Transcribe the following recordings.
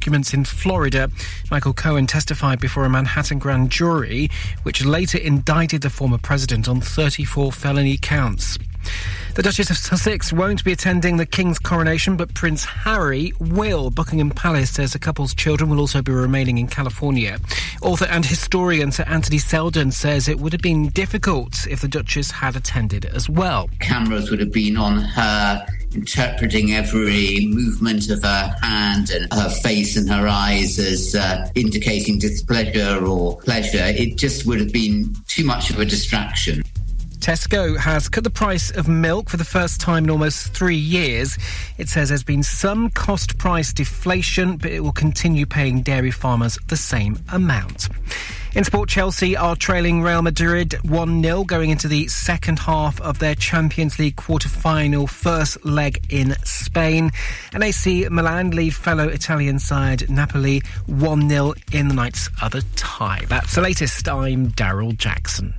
documents in Florida. Michael Cohen testified before a Manhattan grand jury, which later indicted the former president on 34 felony counts. The Duchess of Sussex won't be attending the King's coronation, but Prince Harry will. Buckingham Palace says the couple's children will also be remaining in California. Author and historian Sir Anthony Seldon says it would have been difficult if the Duchess had attended as well. Cameras would have been on her interpreting every movement of her hand and her face and her eyes as uh, indicating displeasure or pleasure. It just would have been too much of a distraction. Tesco has cut the price of milk for the first time in almost three years. It says there's been some cost price deflation, but it will continue paying dairy farmers the same amount. In sport, Chelsea are trailing Real Madrid 1 0 going into the second half of their Champions League quarter final first leg in Spain. And AC Milan lead fellow Italian side Napoli 1 0 in the night's other tie. That's the latest. I'm Daryl Jackson.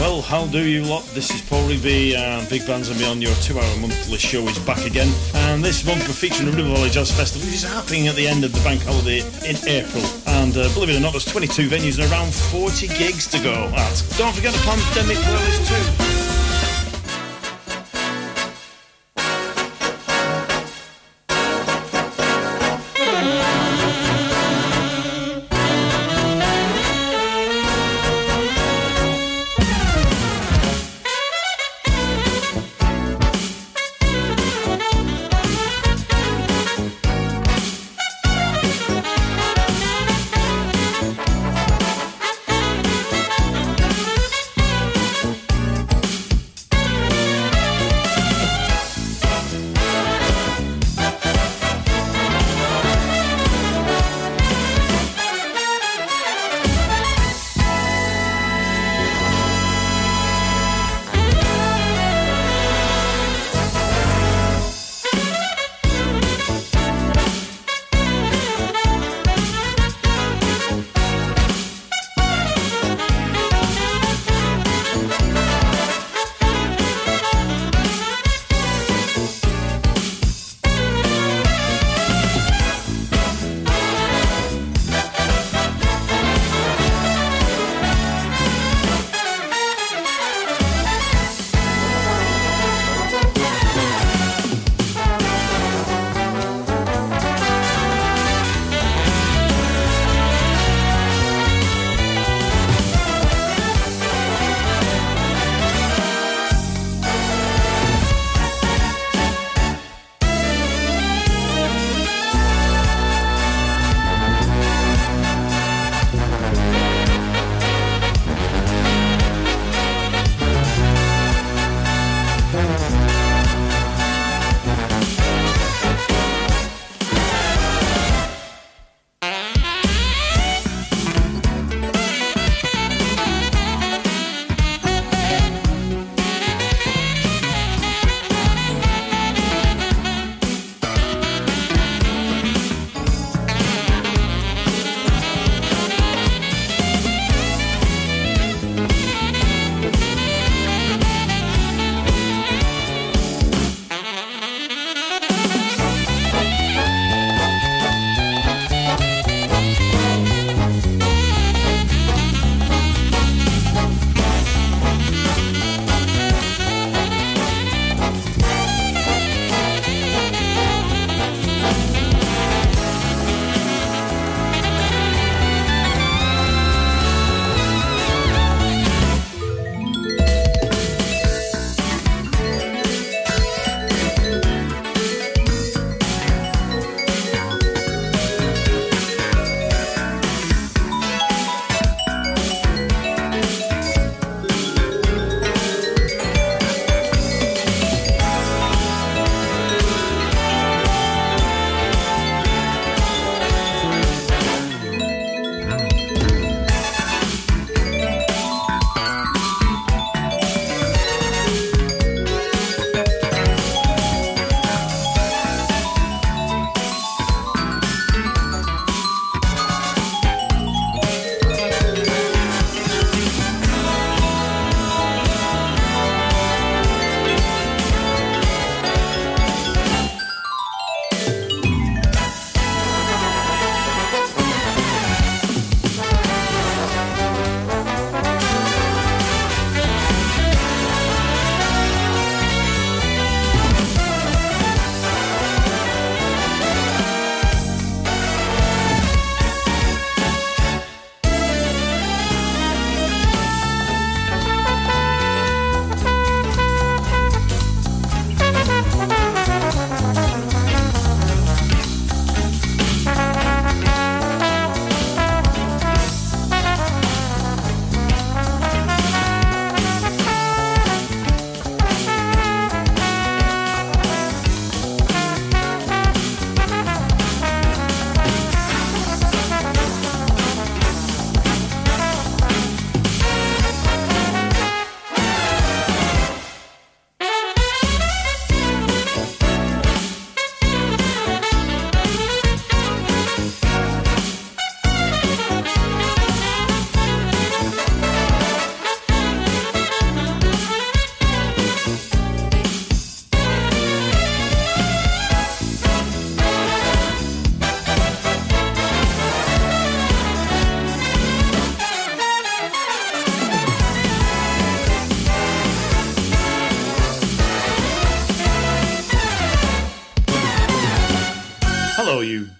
Well, how do you lot? This is Paul Rigby and Big Bands and Beyond. Your two-hour monthly show is back again. And this month we're featuring the Ribble Valley Jazz Festival, which is happening at the end of the bank holiday in April. And uh, believe it or not, there's 22 venues and around 40 gigs to go at. Don't forget the pandemic playlist too.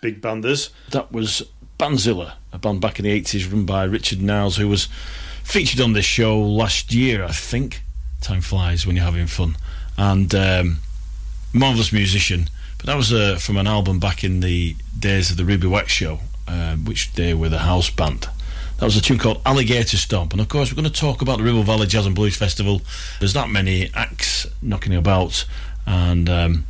Big banders. That was Bandzilla, a band back in the 80s run by Richard Niles, who was featured on this show last year, I think. Time flies when you're having fun. And um, marvellous musician. But that was uh, from an album back in the days of the Ruby Wax show, uh, which they were the house band. That was a tune called Alligator Stomp. And of course, we're going to talk about the Ribble Valley Jazz and Blues Festival. There's that many acts knocking about, and um,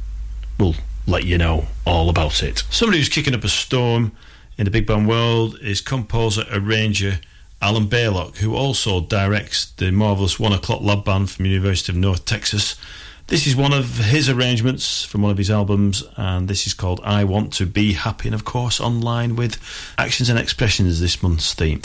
we'll let you know all about it. Somebody who's kicking up a storm in the big band world is composer, arranger Alan Baylock, who also directs the marvellous One O'Clock Lab Band from University of North Texas. This is one of his arrangements from one of his albums, and this is called I Want to Be Happy, and of course, online with Actions and Expressions, this month's theme.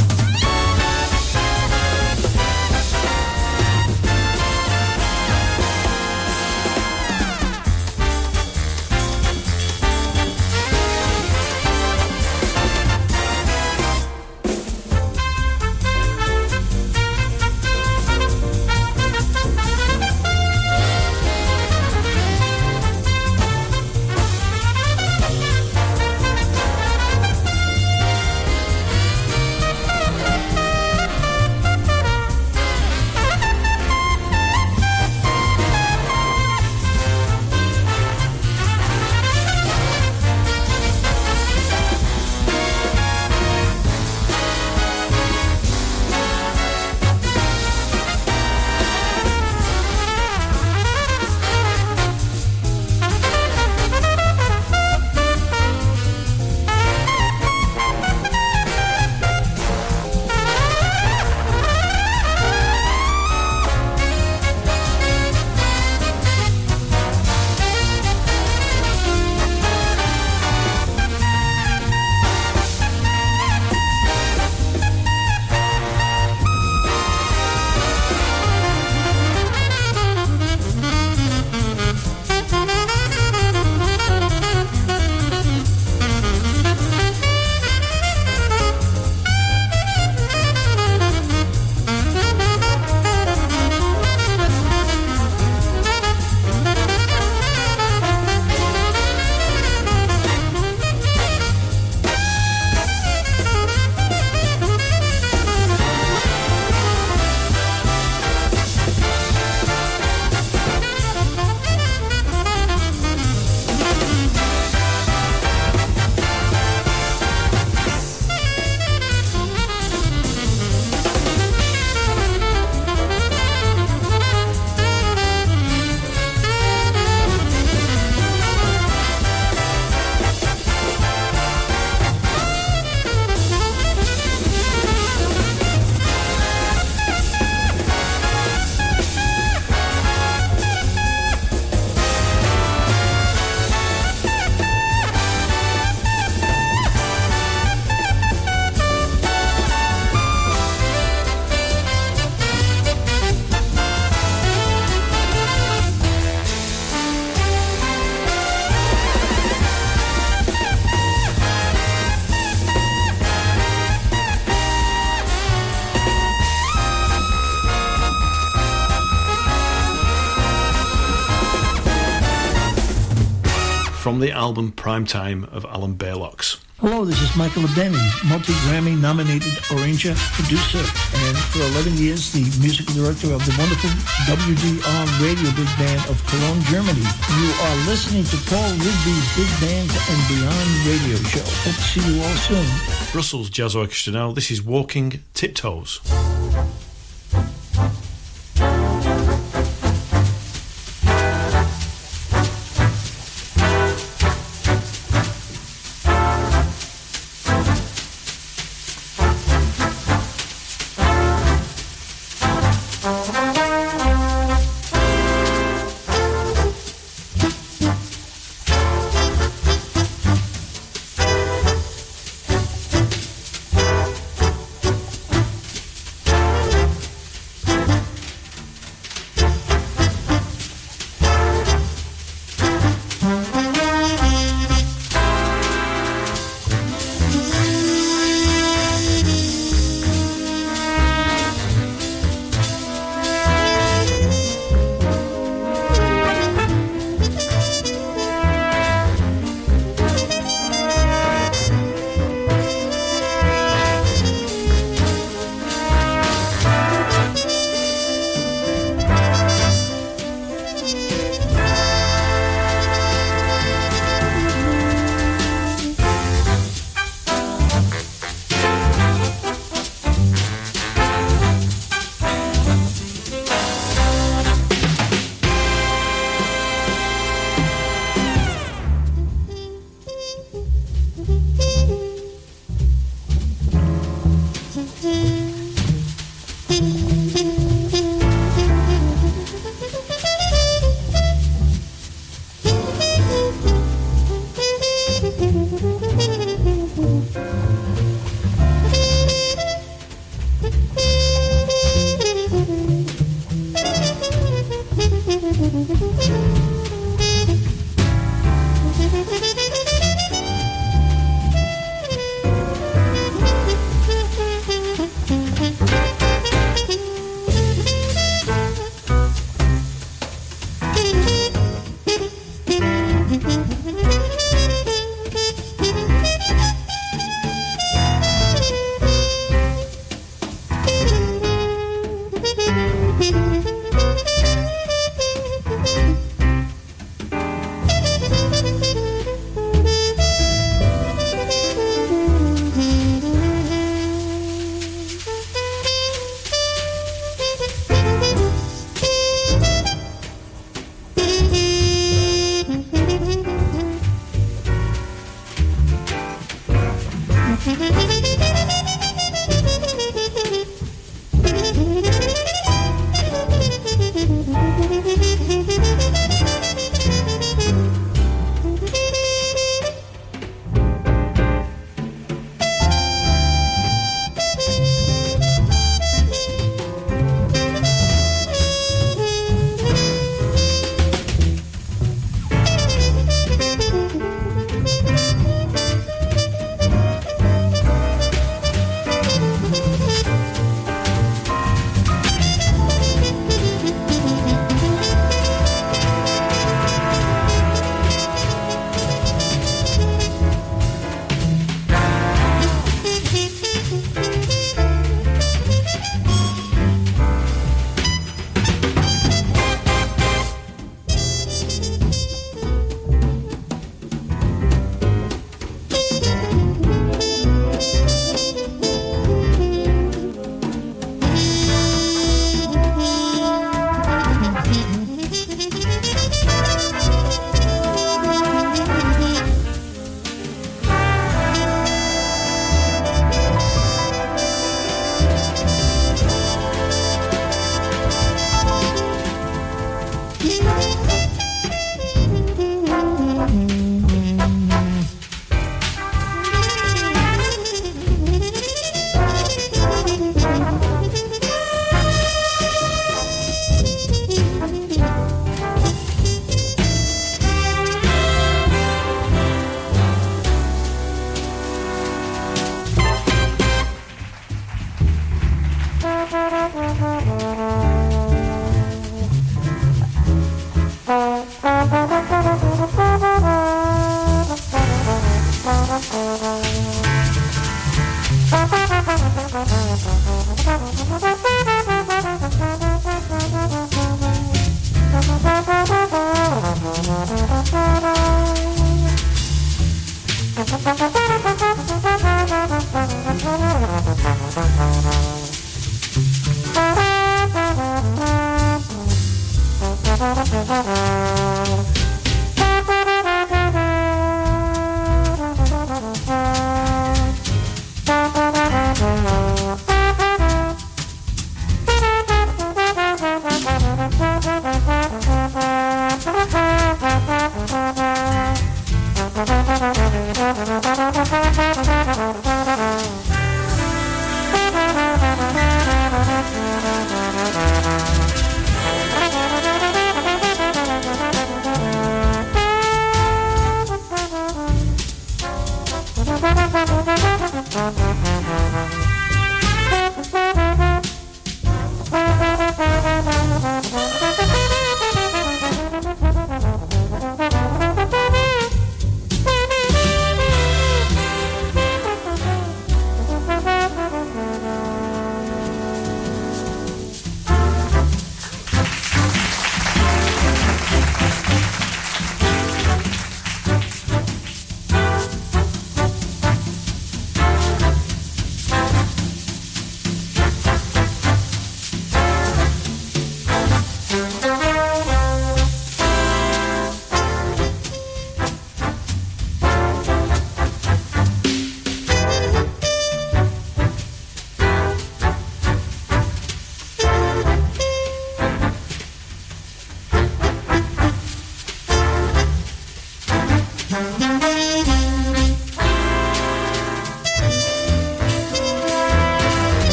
Album Primetime of Alan Baylock's. Hello, this is Michael Abene, multi-Grammy nominated arranger, producer, and for 11 years the musical director of the wonderful WDR Radio Big Band of Cologne, Germany. You are listening to Paul Rigby's Big Band and Beyond Radio Show. Hope to see you all soon. Brussels Jazz Orchestra now. This is Walking Tiptoes.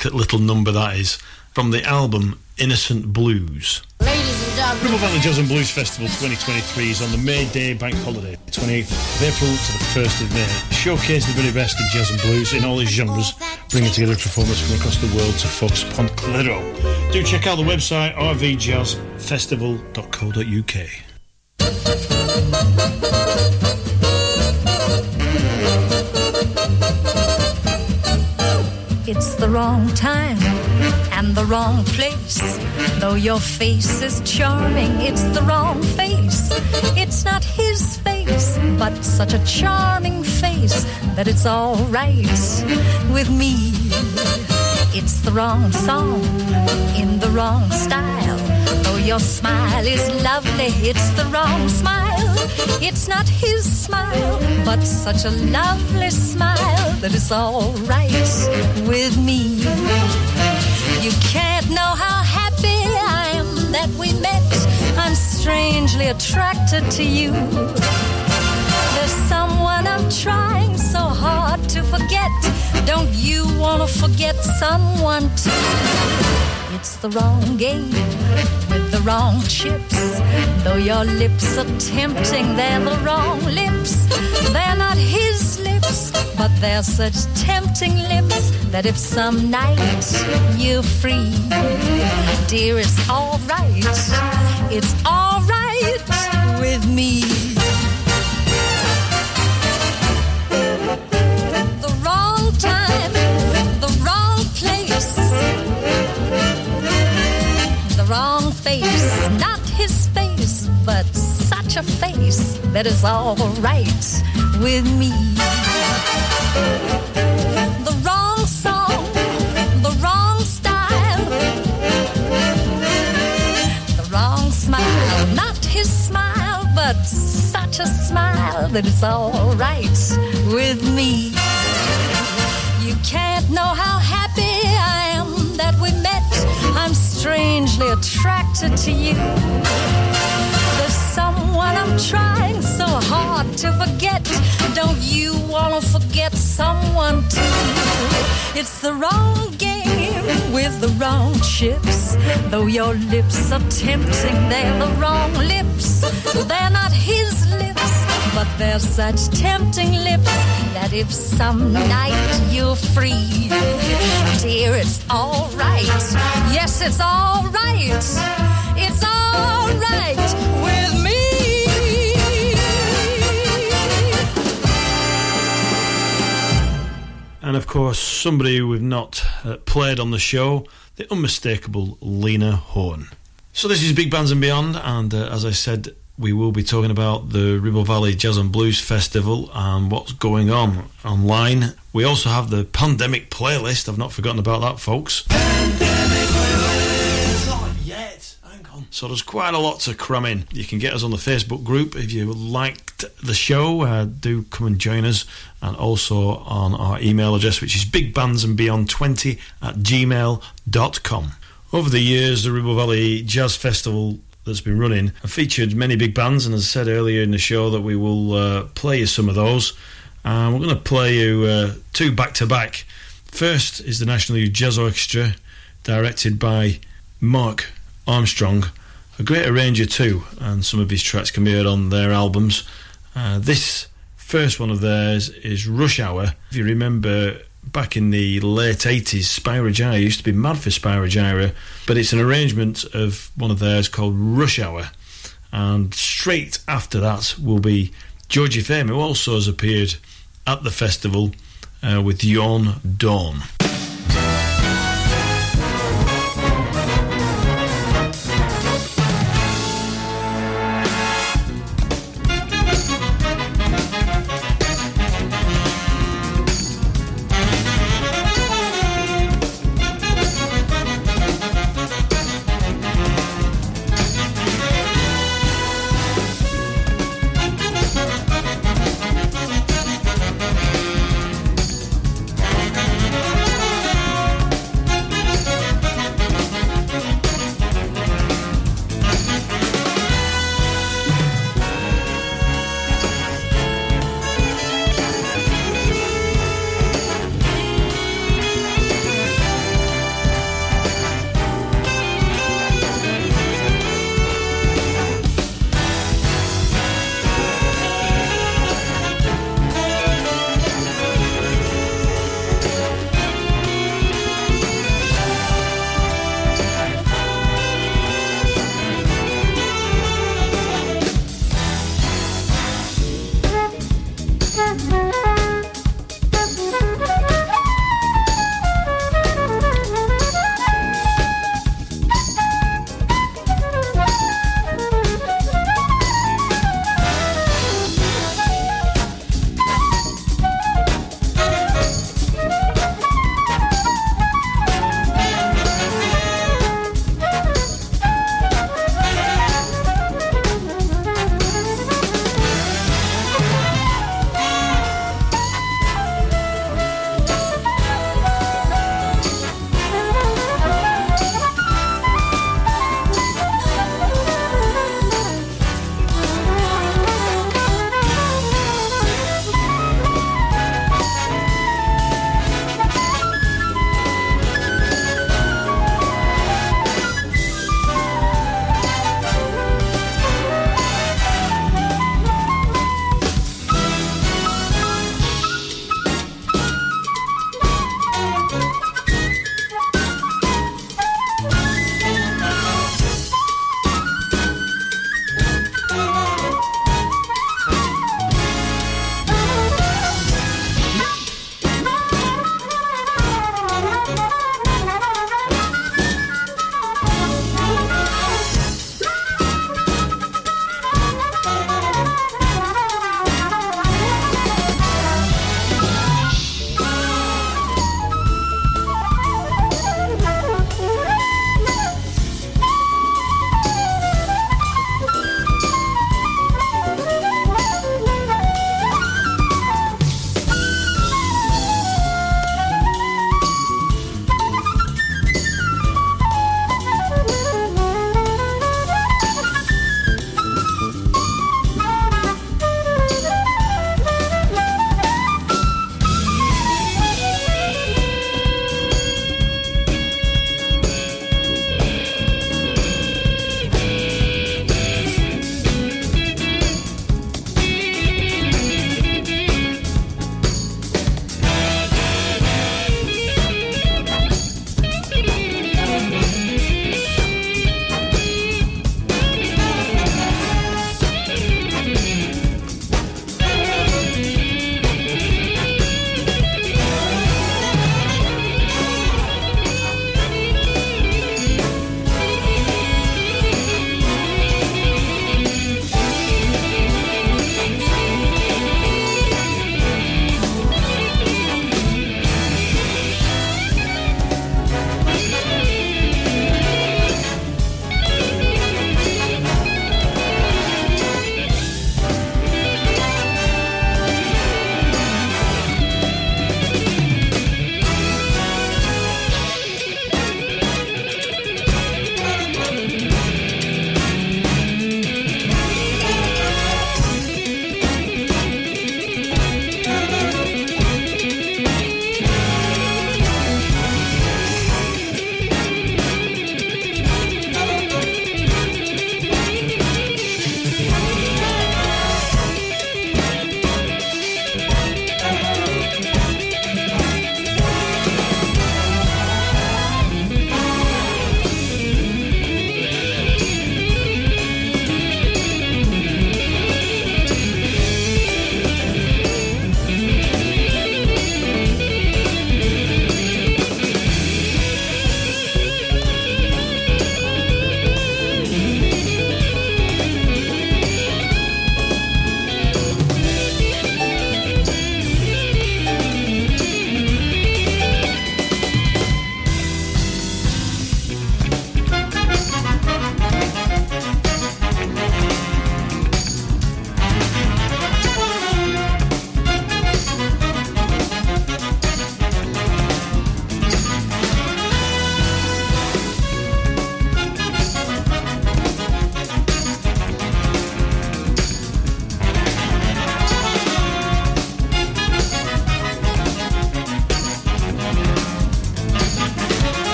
Delicate little number that is from the album Innocent Blues. Ladies and gentlemen. Ribble Valley Jazz and Blues Festival 2023 is on the May Day bank holiday, 28th of April to the 1st of May. Showcase the very best in jazz and blues in all its genres, bringing together performers from across the world to Fox Pont Clitheroe. Do check out the website rvjazzfestival.co.uk. It's the wrong time and the wrong place. Though your face is charming, it's the wrong face. It's not his face, but such a charming face that it's all right with me. It's the wrong song in the wrong style. Though your smile is lovely, it's the wrong smile. It's not his smile, but such a lovely smile that it's all right with me. You can't know how happy I am that we met. I'm strangely attracted to you. There's someone I'm trying so hard to forget. Don't you want to forget someone too? It's the wrong game wrong chips. Though your lips are tempting, they're the wrong lips. They're not his lips, but they're such tempting lips that if some night you're free, dear, it's alright. It's alright with me. Such a face that is all right with me. The wrong song, the wrong style, the wrong smile, not his smile, but such a smile that is all right with me. You can't know how happy I am that we met. I'm strangely attracted to you. There's I'm trying so hard to forget. Don't you want to forget someone too? It's the wrong game with the wrong chips. Though your lips are tempting, they're the wrong lips. They're not his lips, but they're such tempting lips that if some night you're free, dear, it's all right. Yes, it's all right. It's all And of course, somebody we've not uh, played on the show, the unmistakable Lena Horne. So this is Big Bands and Beyond, and uh, as I said, we will be talking about the Ribble Valley Jazz and Blues Festival and what's going on online. We also have the pandemic playlist. I've not forgotten about that, folks. So there's quite a lot to cram in. You can get us on the Facebook group if you liked the show. Uh, do come and join us, and also on our email address, which is bigbandsandbeyond20 at gmail.com. Over the years, the Ribble Valley Jazz Festival that's been running have featured many big bands, and as I said earlier in the show, that we will uh, play you some of those. And we're going to play you uh, two back to back. First is the National Youth Jazz Orchestra, directed by Mark Armstrong, a great arranger too, and some of his tracks can be heard on their albums. Uh, this first one of theirs is Rush Hour. If you remember back in the late 80s, Spyro Gyra used to be mad for Spyro Gyra, but it's an arrangement of one of theirs called Rush Hour. And straight after that will be Georgie Fame, who also has appeared at the festival uh, with Yon Dawn.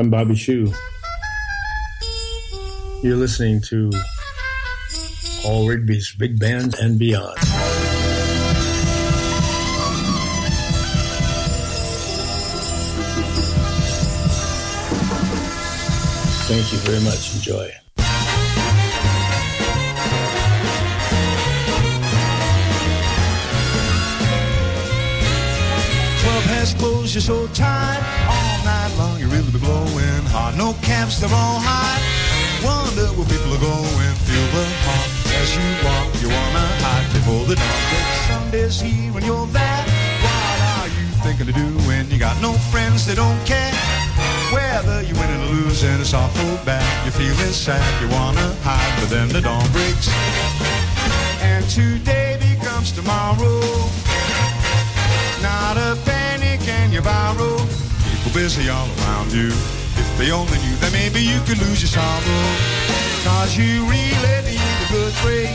I'm Bobby Shew. You're listening to Paul Rigby's Big Band and Beyond. Thank you very much. Enjoy. Club has closed, you're so. Hot. No camps, they're all hot. Wonder where people are going. Feel the heart as you walk. You wanna hide before the dawn breaks. Sunday's here and you're there. What are you thinking to do when You got no friends, they don't care. Whether you win or losing, it's awful bad. You're feeling sad, you wanna hide, but then the dawn breaks. And today becomes tomorrow. Not a penny can you borrow. People busy all around you. They only knew that maybe you could lose your sorrow. Cause you really need a good break.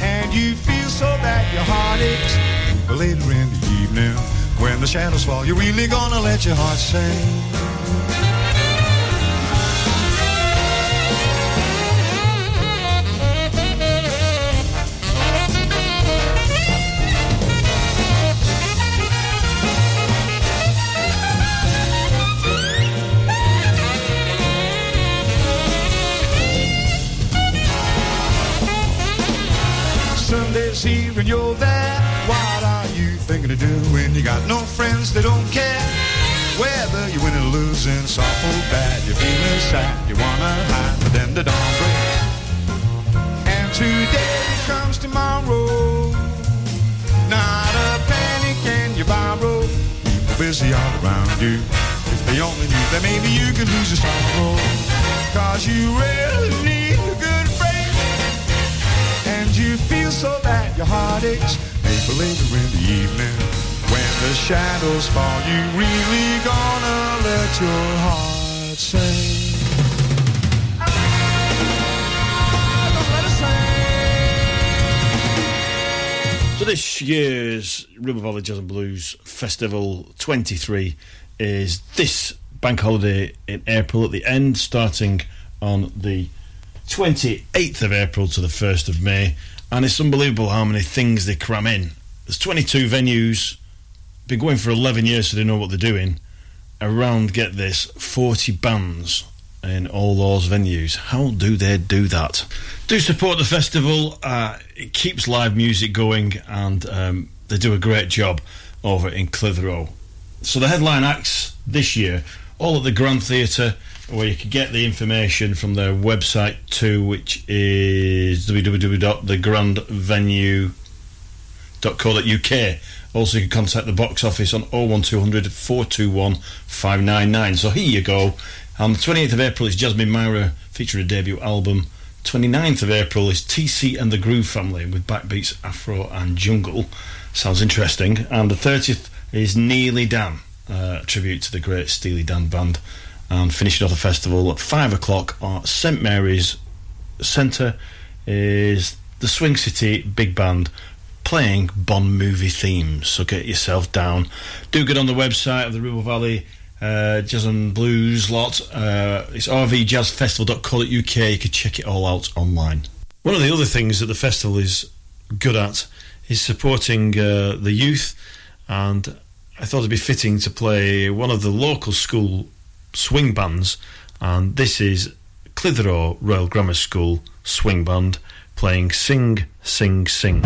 And you feel so that your heart aches. But later in the evening, when the shadows fall, you're really gonna let your heart sing. And you're there. What are you thinking of doing? You got no friends, they don't care. Whether you win or losing, it's awful bad. You're feeling sad, you wanna hide, but then the dawn breaks. And today comes tomorrow. Not a penny can you borrow. People busy all around you. If they only knew that maybe you could lose your sorrow. Cause you really need you feel so that your heart aches. Maybe later in the evening, when the shadows fall, you really gonna let your heart sing. So this year's Ribble Valley Jazz and Blues Festival 23 is this bank holiday in April at the end, starting on the 28th of April to the 1st of May. And it's unbelievable how many things they cram in. There's 22 venues, been going for 11 years so they know what they're doing. Around, get this, 40 bands in all those venues. How do they do that? Do support the festival. Uh, it keeps live music going, and um, they do a great job over in Clitheroe. So the headline acts this year, all at the Grand Theatre, where you can get the information from their website too, which is www.thegrandvenue.co.uk. Also, you can contact the box office on 01200 421 599. So here you go. On the 28th of April is Jasmine Myra featuring a debut album. 29th of April is TC and the Groove Family with backbeats, afro, and jungle. Sounds interesting. And the 30th is Nearly Dan, uh, tribute to the great Steely Dan band. And finishing off the festival at 5 o'clock at St Mary's Centre is the Swing City Big Band playing Bond movie themes. So get yourself down. Do get on the website of the Ribble Valley uh, Jazz and Blues lot. Uh, it's rvjazzfestival.co.uk. You can check it all out online. One of the other things that the festival is good at is supporting uh, the youth, and I thought it'd be fitting to play one of the local school swing bands, and this is Clitheroe Royal Grammar School Swing Band playing Sing, Sing, Sing.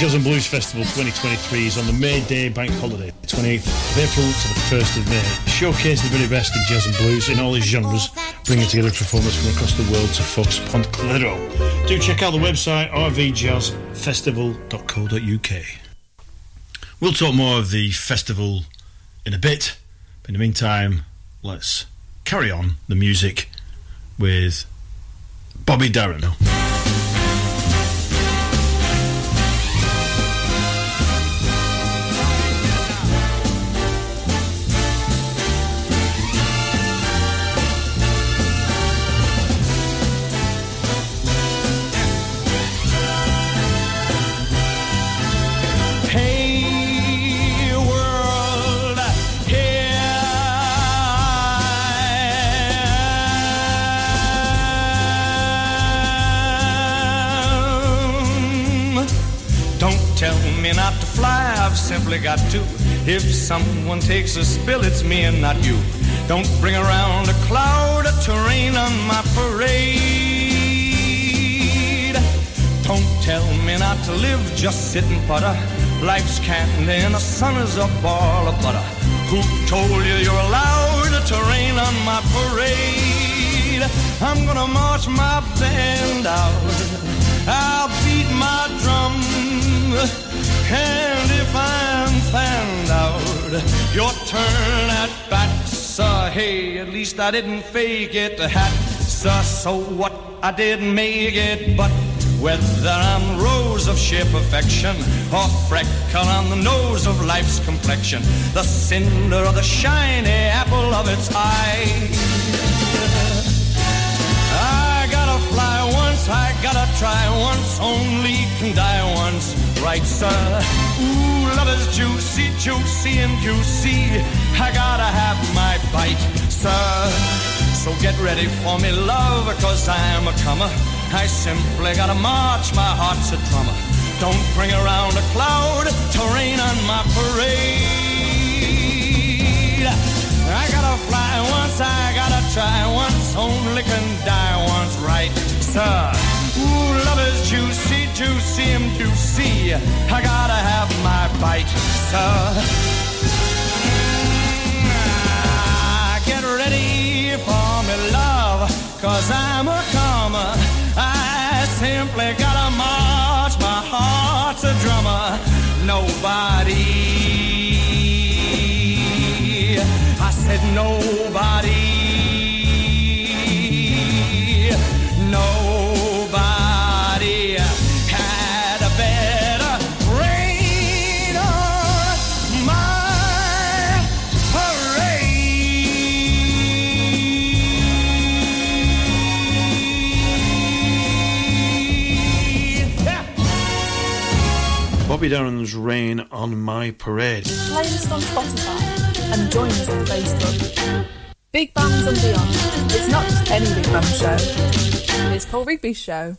Jazz and Blues Festival 2023 is on the May Day bank holiday, 28th of April to the 1st of May. Showcase the very best in jazz and blues in all its genres, bringing together performers from across the world to Fox Pont Clitheroe. Do check out the website rvjazzfestival.co.uk. We'll talk more of the festival in a bit, but in the meantime, let's carry on the music with Bobby Darin. Simply got to. If someone takes a spill, it's me and not you. Don't bring around a cloud of terrain on my parade. Don't tell me not to live, just sit and putter. Life's candy and the sun is a ball of butter. Who told you you're allowed to rain on my parade? I'm gonna march my band out. I'll beat my drum. And if I'm found out, your turn at bat, sir. Hey, at least I didn't fake it, hat, sir. So what? I didn't make it, but whether I'm rose of sheer perfection or freckle on the nose of life's complexion, the cinder of the shiny apple of its eye. Gotta try once, only can die once, right, sir? Ooh, love is juicy, juicy and juicy. I gotta have my bite, sir. So get ready for me, love, cause I'm a comer. I simply gotta march, my heart's a drummer. Don't bring around a cloud to rain on my parade. I gotta fly once, I gotta try once, only can die once, right, sir? Ooh, love is juicy, juicy and juicy. I gotta have my bite, sir. Get ready for me, love, cause I'm a comer. I simply gotta march, my heart's a drummer. Nobody, I said nobody, Bobby Darin's Rain on My Parade. Playlist on Spotify and join us on Facebook. Big Bands and Beyond. It's not just any Big Band show. It's Paul Rigby's show.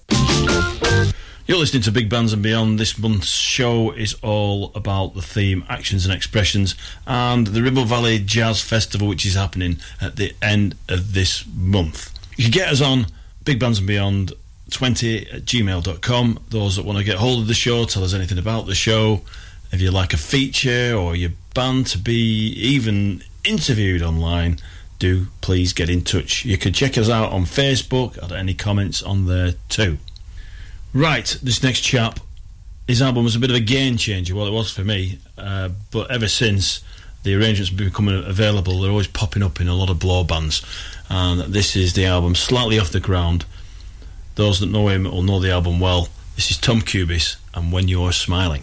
You're listening to Big Bands and Beyond. This month's show is all about the theme Actions and Expressions and the Ribble Valley Jazz Festival, which is happening at the end of this month. You can get us on Big Bands and Beyond 20 at gmail.com. Those that want to get hold of the show, tell us anything about the show. If you like a feature or your band to be even interviewed online, do please get in touch. You can check us out on Facebook. Are there any comments on there too? Right, this next chap, his album was a bit of a game changer. Well, it was for me, uh, but ever since the arrangements have been becoming available, they're always popping up in a lot of blow bands. And this is the album, slightly off the ground. Those that know him will know the album well. This is Tom Kubis and When You're Smiling.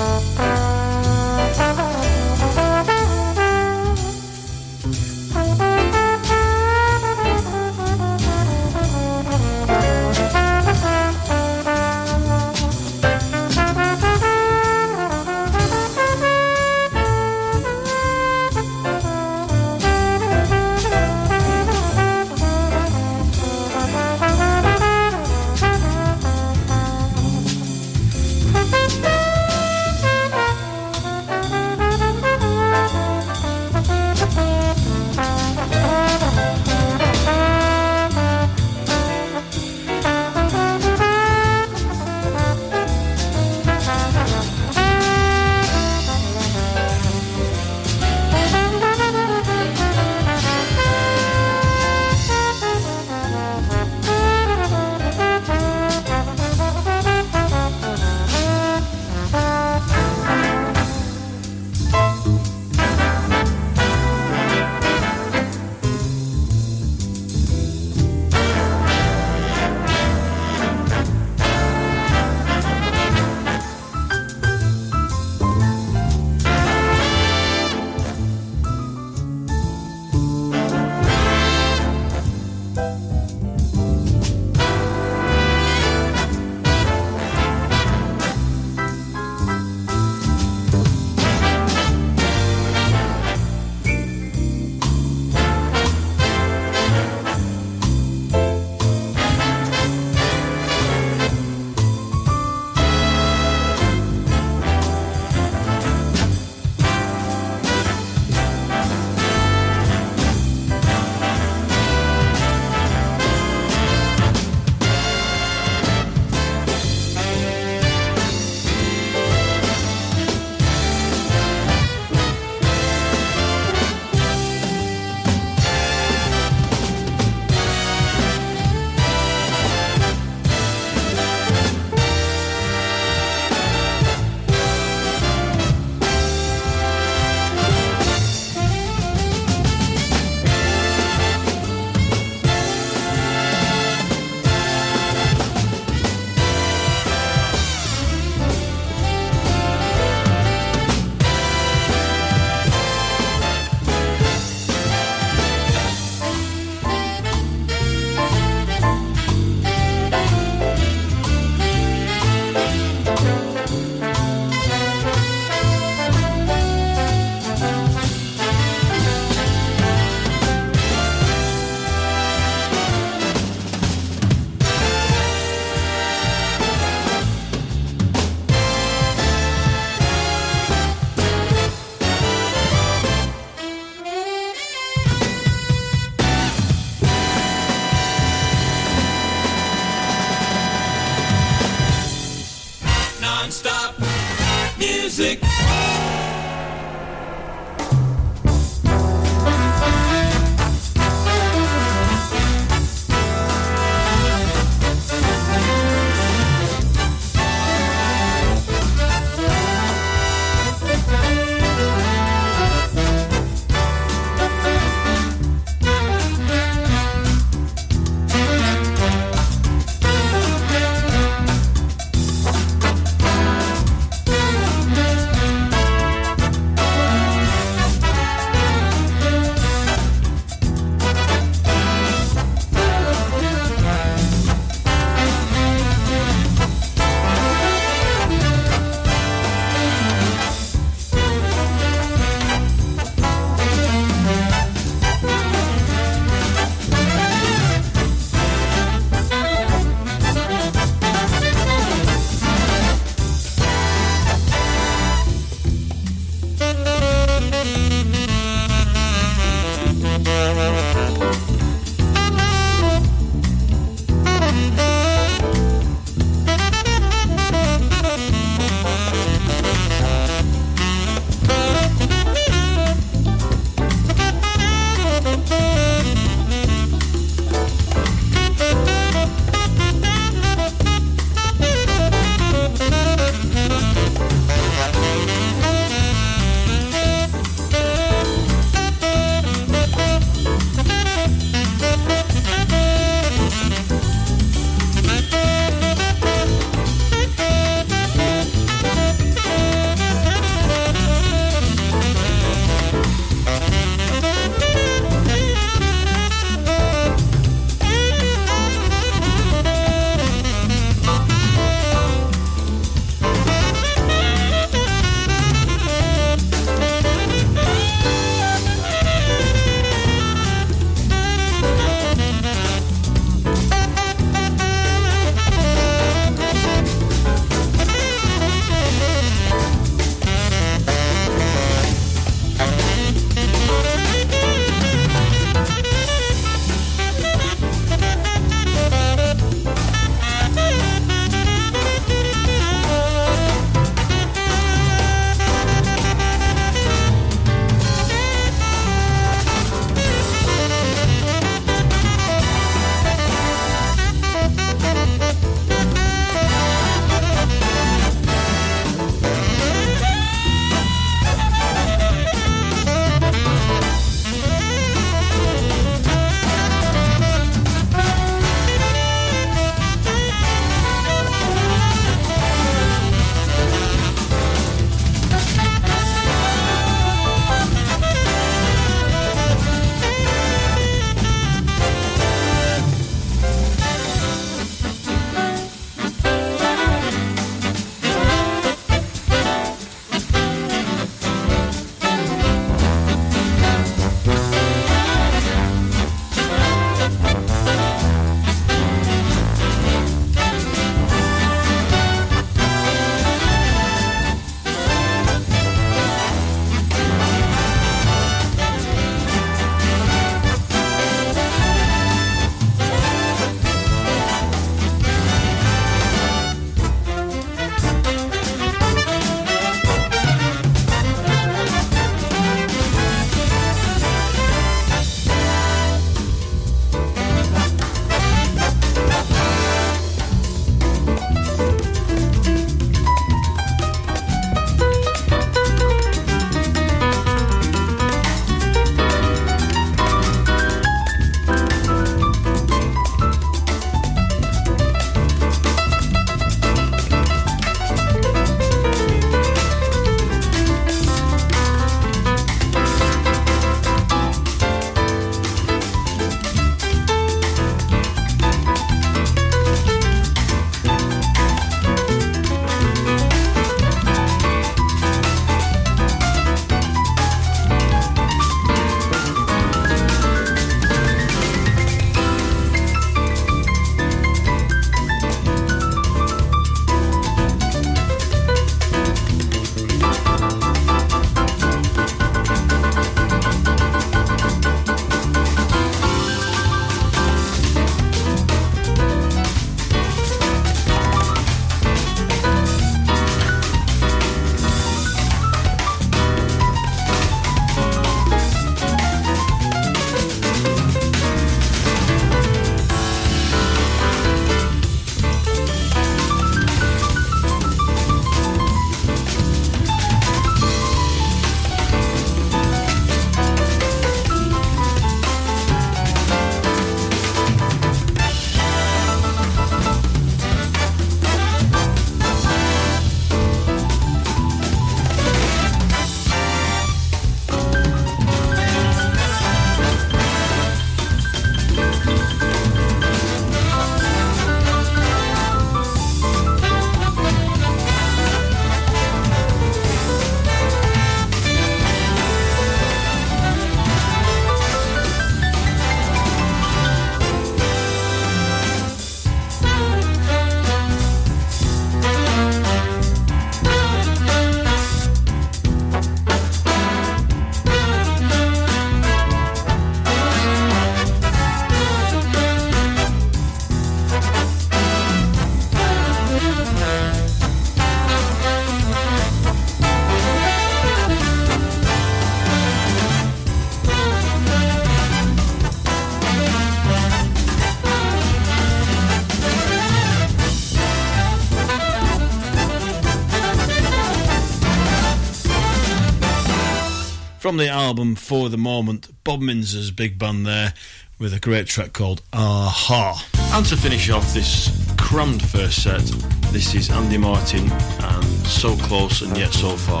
From the album For the Moment, Bob Mintzer's big band there with a great track called Aha. And to finish off this crammed first set, this is Andy Martin and So Close and Yet So Far.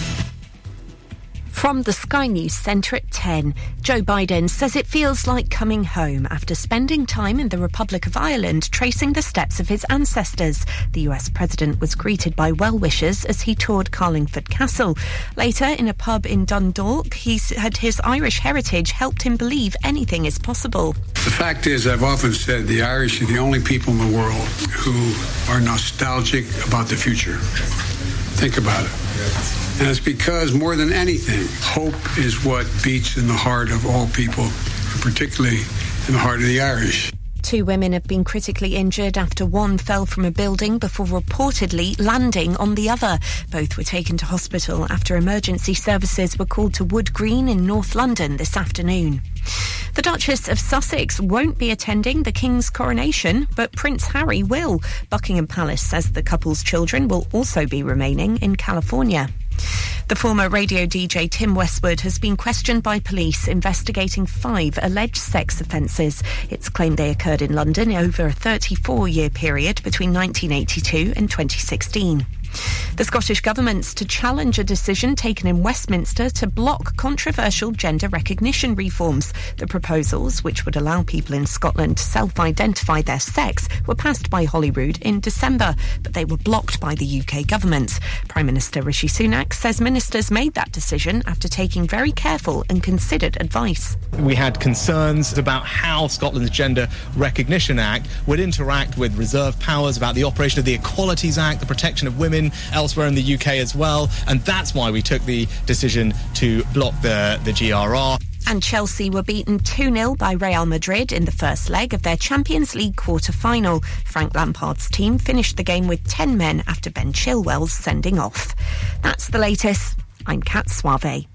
From the Sky News Centre at 10, Joe Biden says it feels like coming home after spending time in the Republic of Ireland tracing the steps of his ancestors. The US president was greeted by well wishers as he toured Carlingford Castle. Later, in a pub in Dundalk, he said his Irish heritage helped him believe anything is possible. The fact is, I've often said the Irish are the only people in the world who are nostalgic about the future. Think about it. And it's because more than anything, hope is what beats in the heart of all people, particularly in the heart of the Irish. Two women have been critically injured after one fell from a building before reportedly landing on the other. Both were taken to hospital after emergency services were called to Wood Green in North London this afternoon. The Duchess of Sussex won't be attending the King's coronation, but Prince Harry will. Buckingham Palace says the couple's children will also be remaining in California. The former radio DJ Tim Westwood has been questioned by police investigating five alleged sex offences. It's claimed they occurred in London over a 34 year period between 1982 and 2016. The Scottish Government's to challenge a decision taken in Westminster to block controversial gender recognition reforms. The proposals, which would allow people in Scotland to self identify their sex, were passed by Holyrood in December, but they were blocked by the UK government. Prime Minister Rishi Sunak says ministers made that decision after taking very careful and considered advice. We had concerns about how Scotland's Gender Recognition Act would interact with reserve powers, about the operation of the Equalities Act, the protection of women elsewhere in the UK as well. And that's why we took the decision to block the, the GRR. And Chelsea were beaten 2 0 by Real Madrid in the first leg of their Champions League quarter final. Frank Lampard's team finished the game with 10 men after Ben Chilwell's sending off. That's the latest. I'm Kat Suave.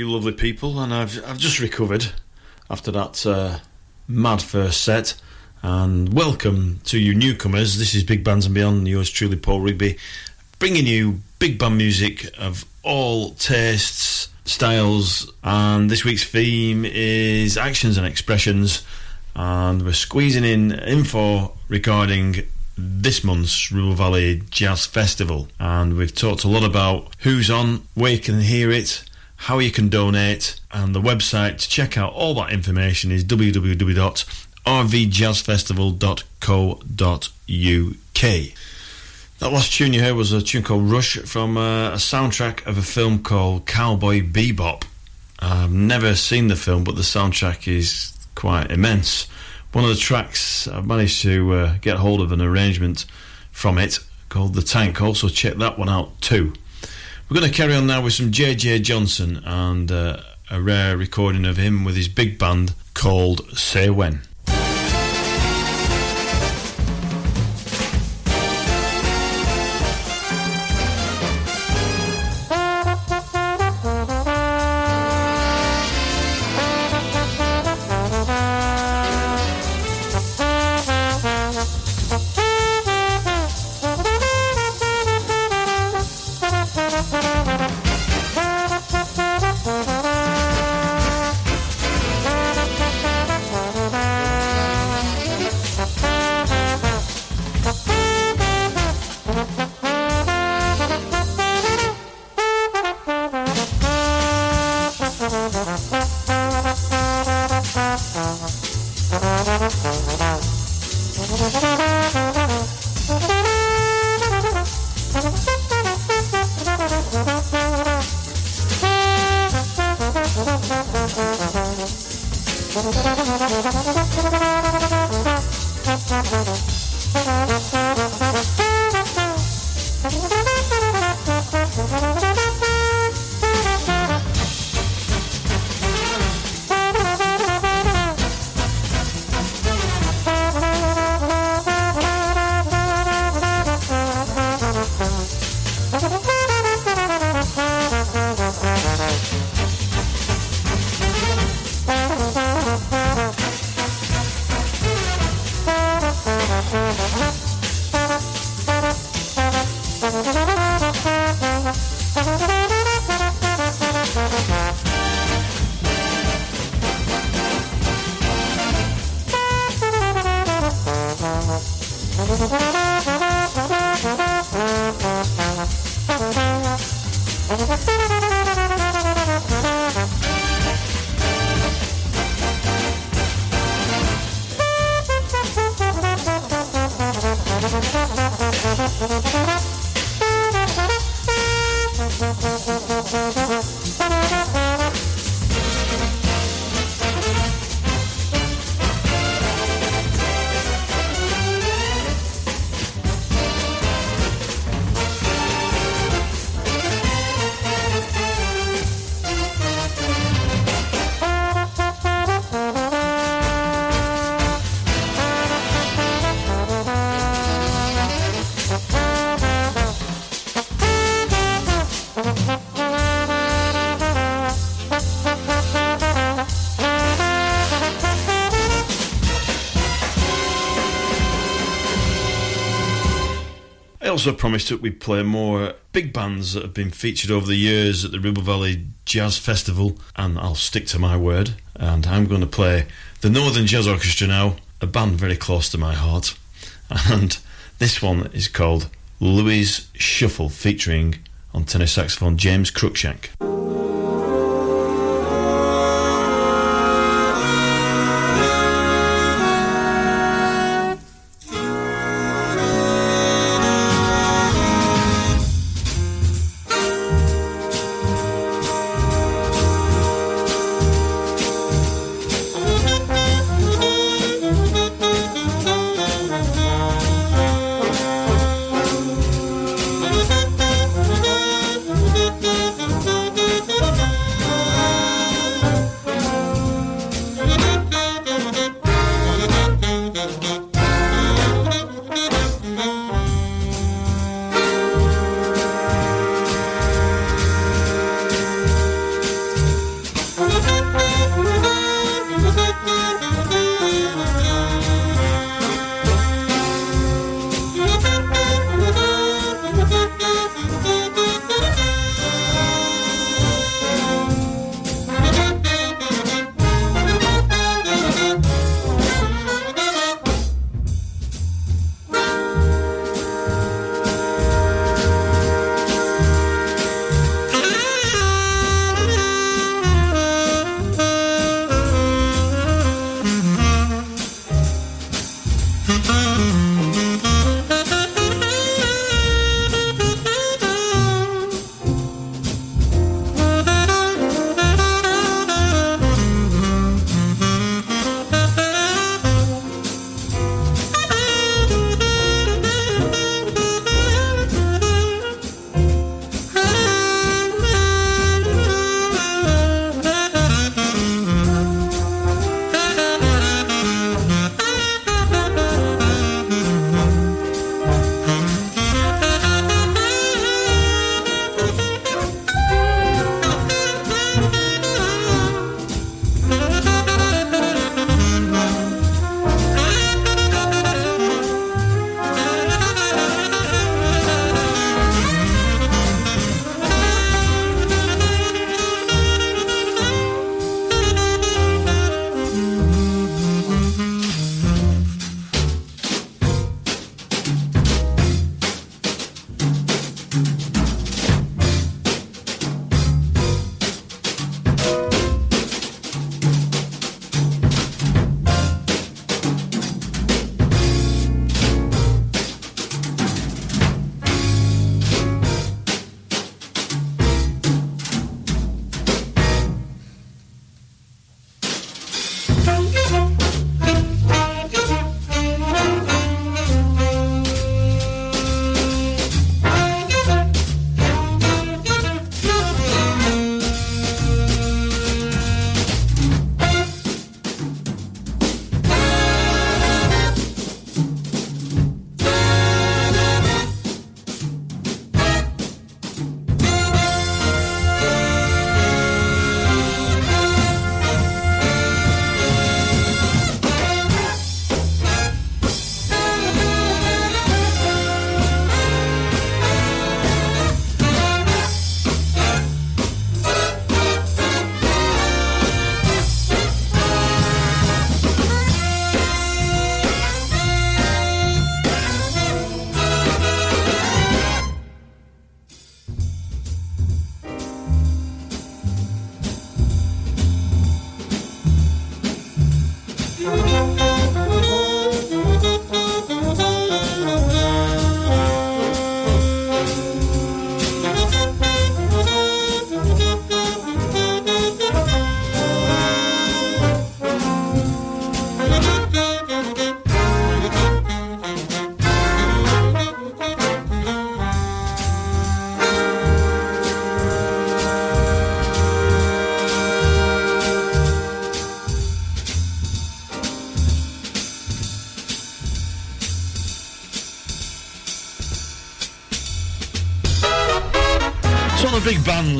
You lovely people, and I've I've just recovered after that uh, mad first set. And welcome to you newcomers. This is Big Bands and Beyond. Yours truly, Paul Rigby, bringing you big band music of all tastes, styles, and this week's theme is actions and expressions. And we're squeezing in info regarding this month's Ribble Valley Jazz Festival. And we've talked a lot about who's on, where you can hear it, how you can donate, and the website to check out all that information is www.rvjazzfestival.co.uk. That last tune you heard was a tune called Rush from uh, a soundtrack of a film called Cowboy Bebop. I've never seen the film, but the soundtrack is quite immense. One of the tracks I've managed to uh, get hold of an arrangement from it called The Tank. Also, check that one out too. We're going to carry on now with some JJ Johnson and uh, a rare recording of him with his big band called Say When. Also promised that we'd play more big bands that have been featured over the years at the Ribble Valley Jazz Festival, and I'll stick to my word. And I'm going to play the Northern Jazz Orchestra now, a band very close to my heart. And this one is called Louis Shuffle, featuring on tenor saxophone James Cruikshank.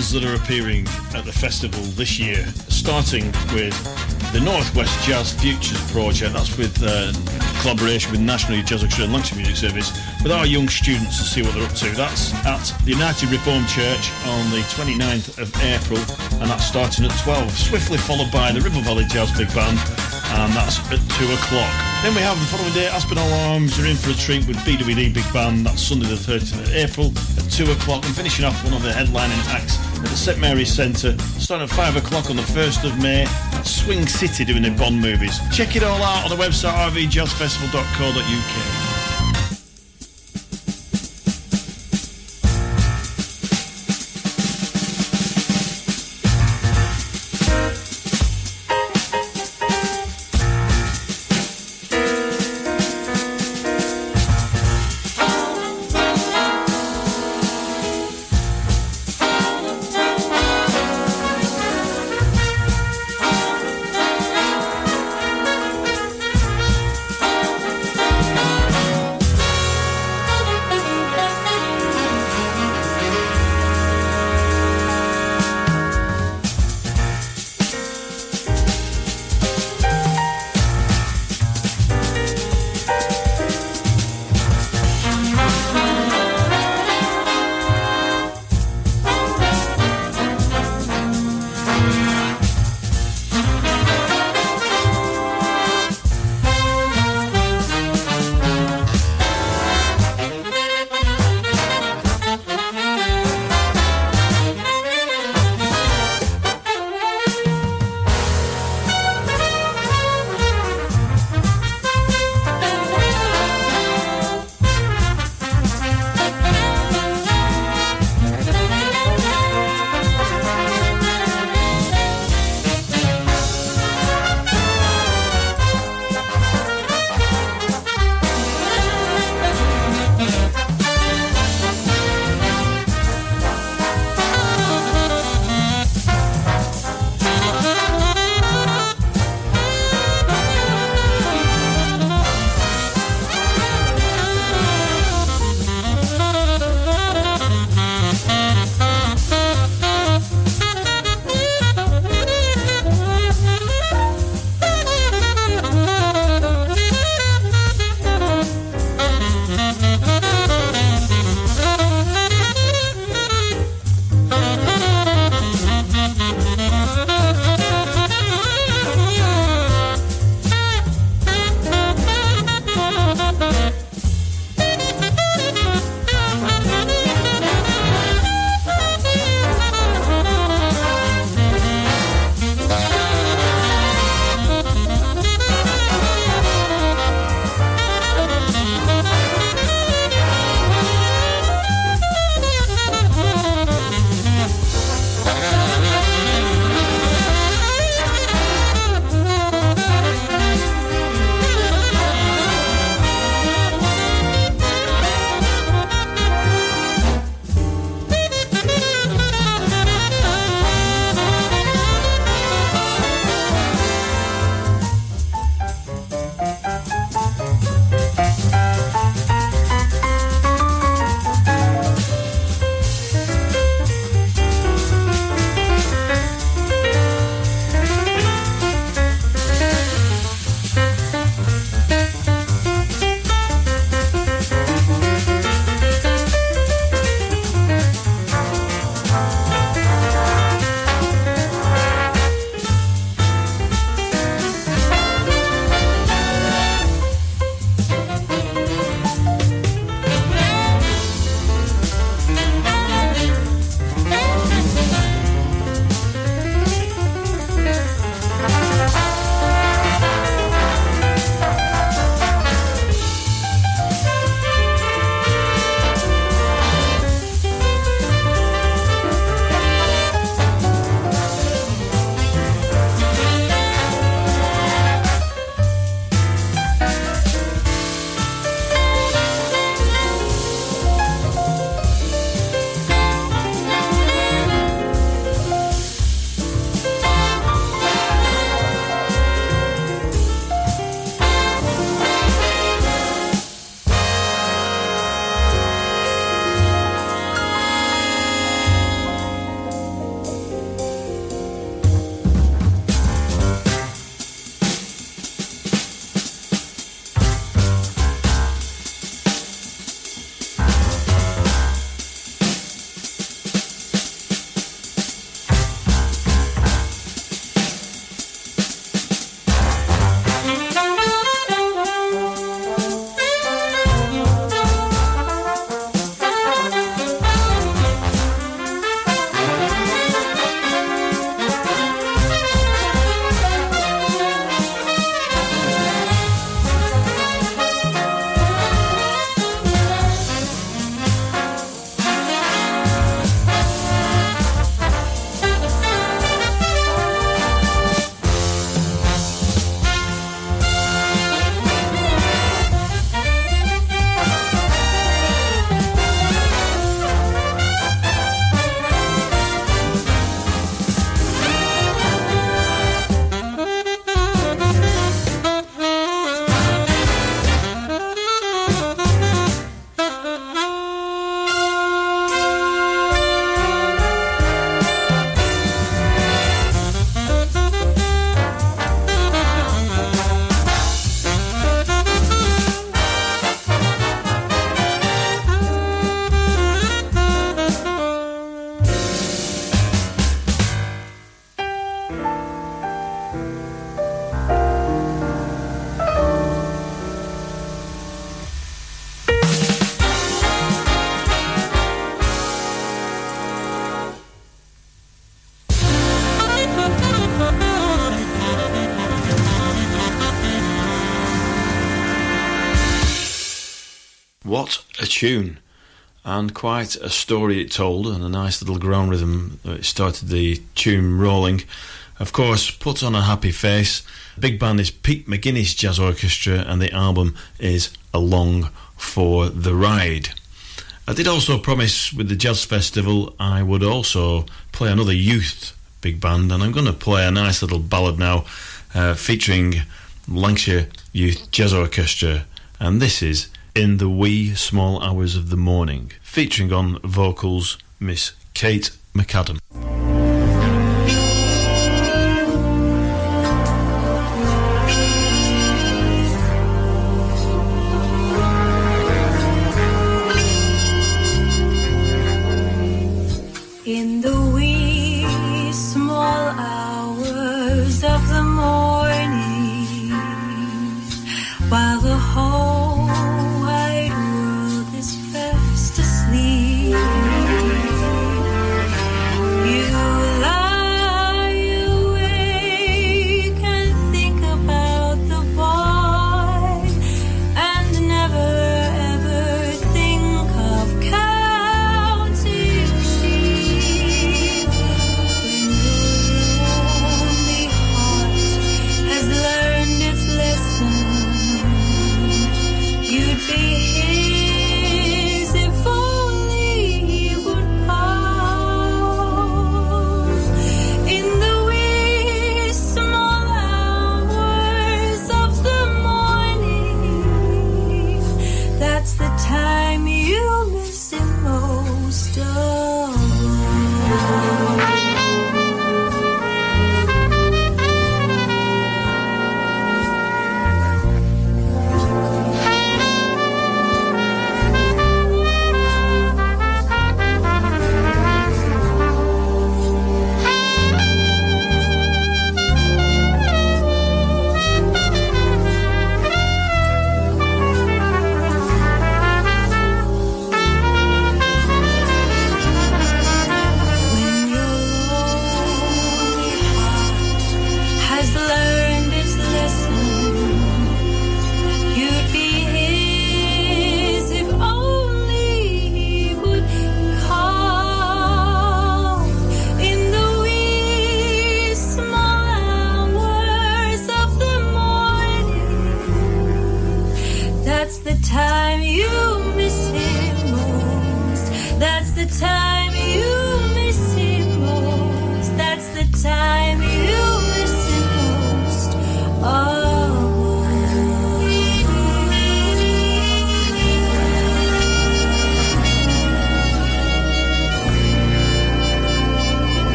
That are appearing at the festival this year, starting with the Northwest Jazz Futures Project. That's with uh, collaboration with National Jazz Orchestra and Lancashire Music Service with our young students to see what they're up to. That's at the United Reformed Church on the 29th of April, and that's starting at 12. Swiftly followed by the Ribble Valley Jazz Big Band, and that's at 2 o'clock. Then we have the following day, Aspinall Arms are in for a treat with BWD Big Band. That's Sunday the 13th of April at 2 o'clock. And finishing off one of the headlining acts at the St Mary's Centre, starting at 5 o'clock on the 1st of May. That's Swing City doing their Bond movies. Check it all out on the website rvjazzfestival.co.uk. tune! And quite a story it told, and a nice little ground rhythm that started the tune rolling. Of course, put on a happy face. Big band is Pete McGuinness Jazz Orchestra, and the album is Along for the Ride. I did also promise with the Jazz Festival I would also play another youth big band, and I'm going to play a nice little ballad now uh, featuring Lancashire Youth Jazz Orchestra, and this is In the Wee Small Hours of the Morning, featuring on vocals Miss Kate McAdam.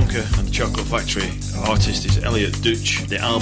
Wonka and the Chocolate Factory. artist is Elliot Dutch. The album,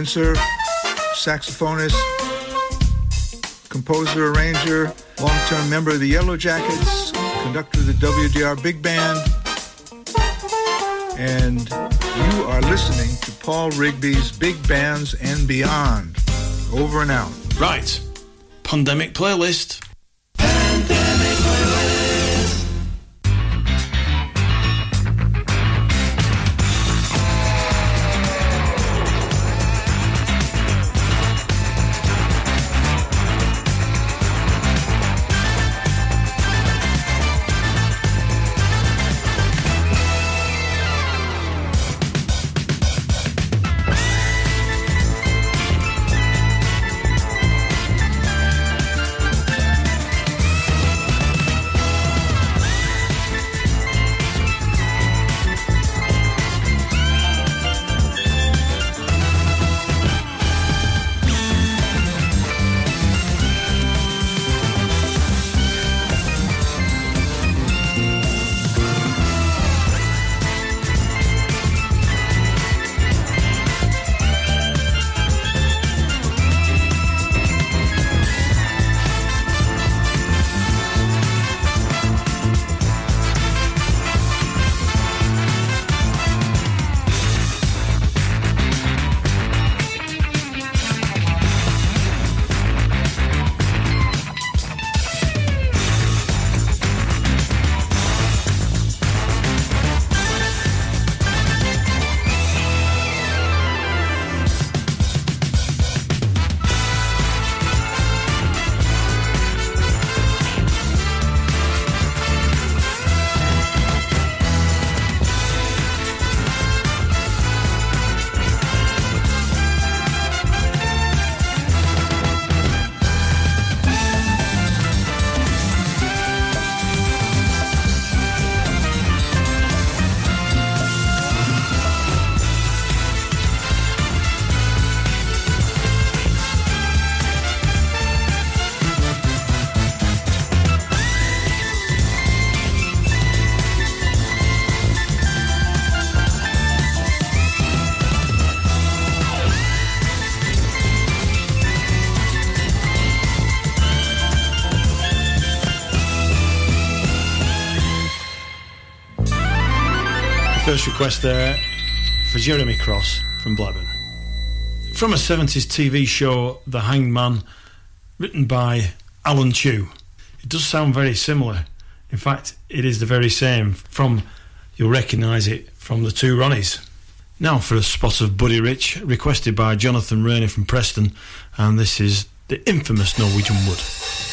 Mintzer, saxophonist, composer, arranger, long-term member of the Yellow Jackets, conductor of the WDR Big Band, and you are listening to Paul Rigby's Big Bands and Beyond. Over and out. Right. Pandemic playlist. First request there for Jeremy Cross from Blackburn. From a 70s TV show, The Hanged Man, written by Alan Tew. It does sound very similar. In fact, it is the very same from, you'll recognise it from the two Ronnies. Now for a spot of Buddy Rich, requested by Jonathan Rainey from Preston, and this is the infamous Norwegian Wood.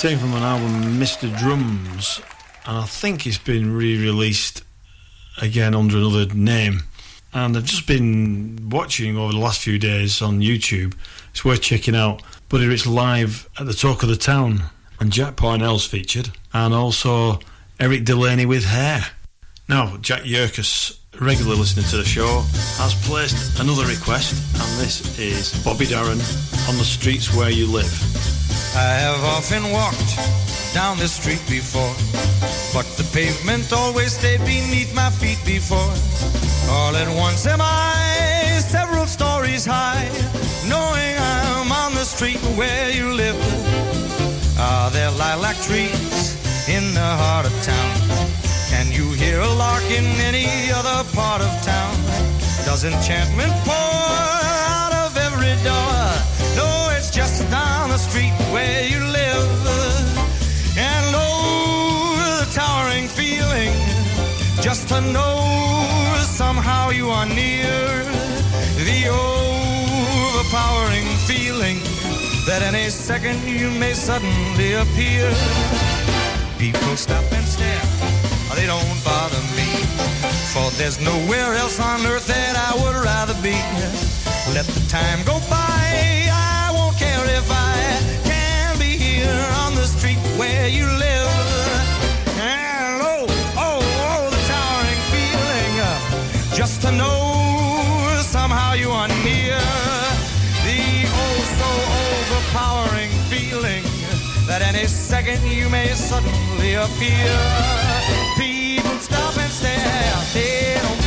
Taken from an album Mr. Drums, and I think it's been re-released again under another name. And I've just been watching over the last few days on YouTube. It's worth checking out. But it's live at the Talk of the Town, and Jack Parnell's featured, and also Eric Delaney with hair. Now, Jack Yerkes, regular listener to the show, has placed another request, and this is Bobby Darin on the streets where you live. I have often walked down this street before, but the pavement always stayed beneath my feet before. All at once am I several stories high, knowing I'm on the street where you live. Are there lilac trees in the heart of town? Can you hear a lark in any other part of town? Does enchantment pour out of every door? No, it's just down the street where you live. And oh, the towering feeling just to know somehow you are near. The overpowering feeling that any second you may suddenly appear. People stop and stare, they don't bother me. For there's nowhere else on earth that I would rather be. Let the time go by, I won't care if I can be here on the street where you live. And oh, oh, oh, the towering feeling, uh, just to know somehow you are near. The oh so overpowering feeling that any second you may suddenly appear. Stop and stare, they don't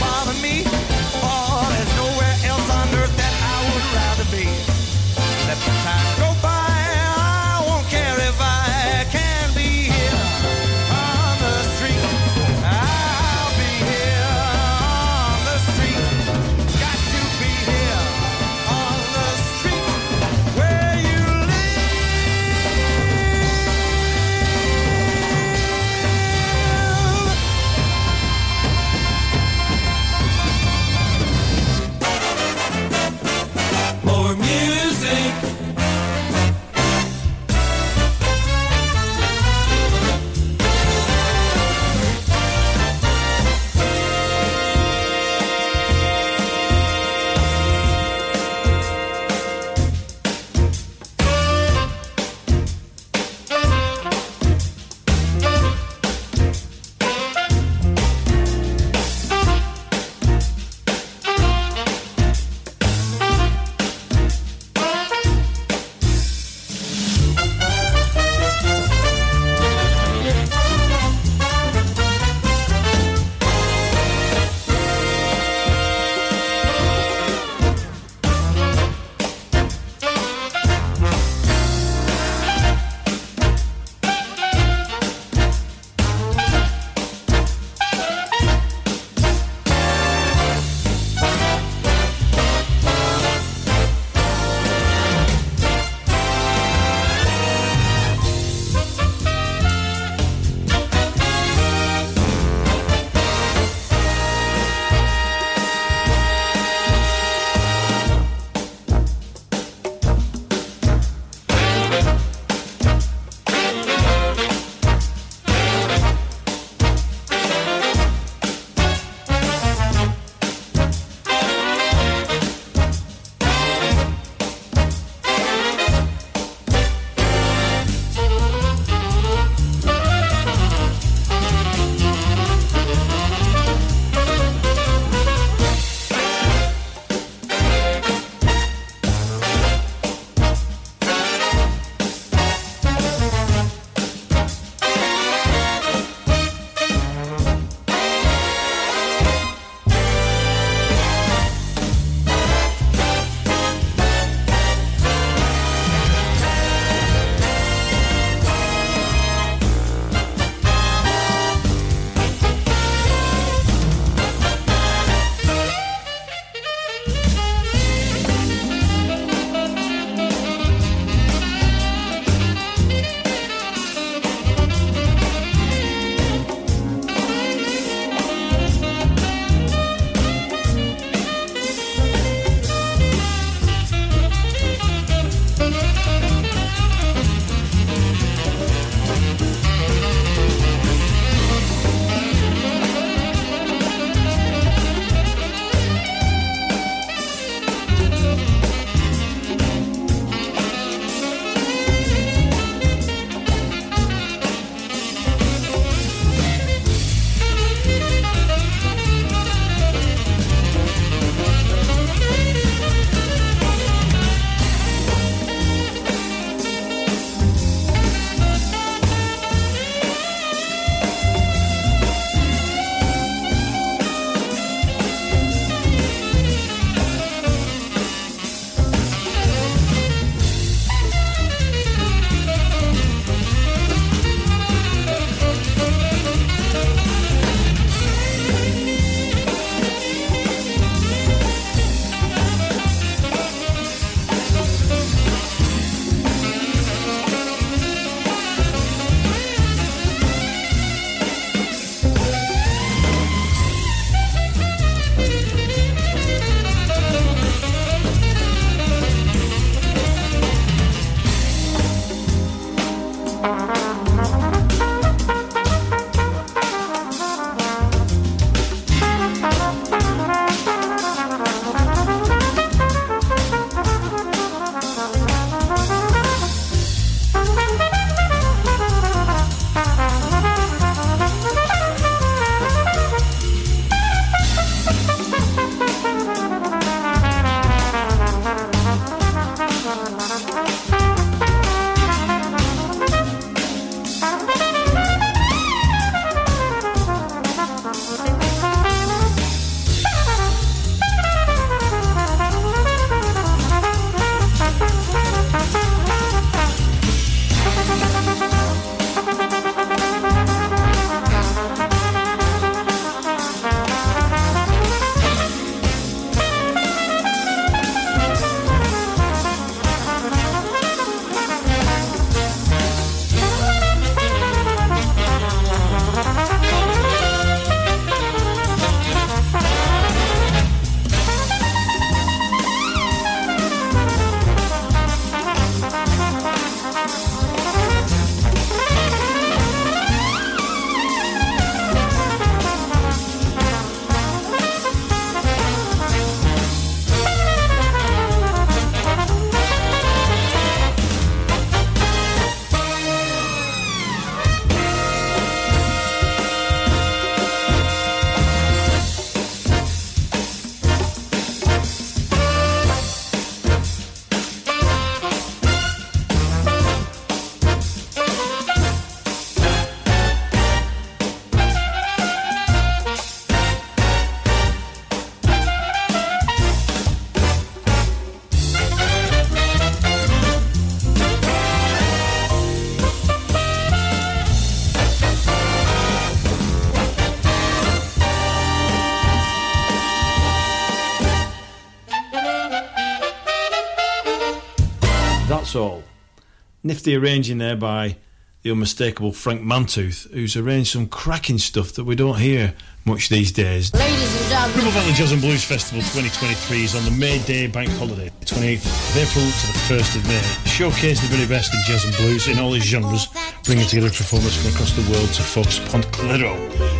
Nifty arranging there by the unmistakable Frank Mantooth, who's arranged some cracking stuff that we don't hear much these days. Ladies and gentlemen. Ribble Valley Jazz and Blues Festival 2023 is on the May Day bank holiday, 28th of April to the 1st of May. Showcase the very best in jazz and blues in all its genres, bringing together performers from across the world to focus upon Clitheroe.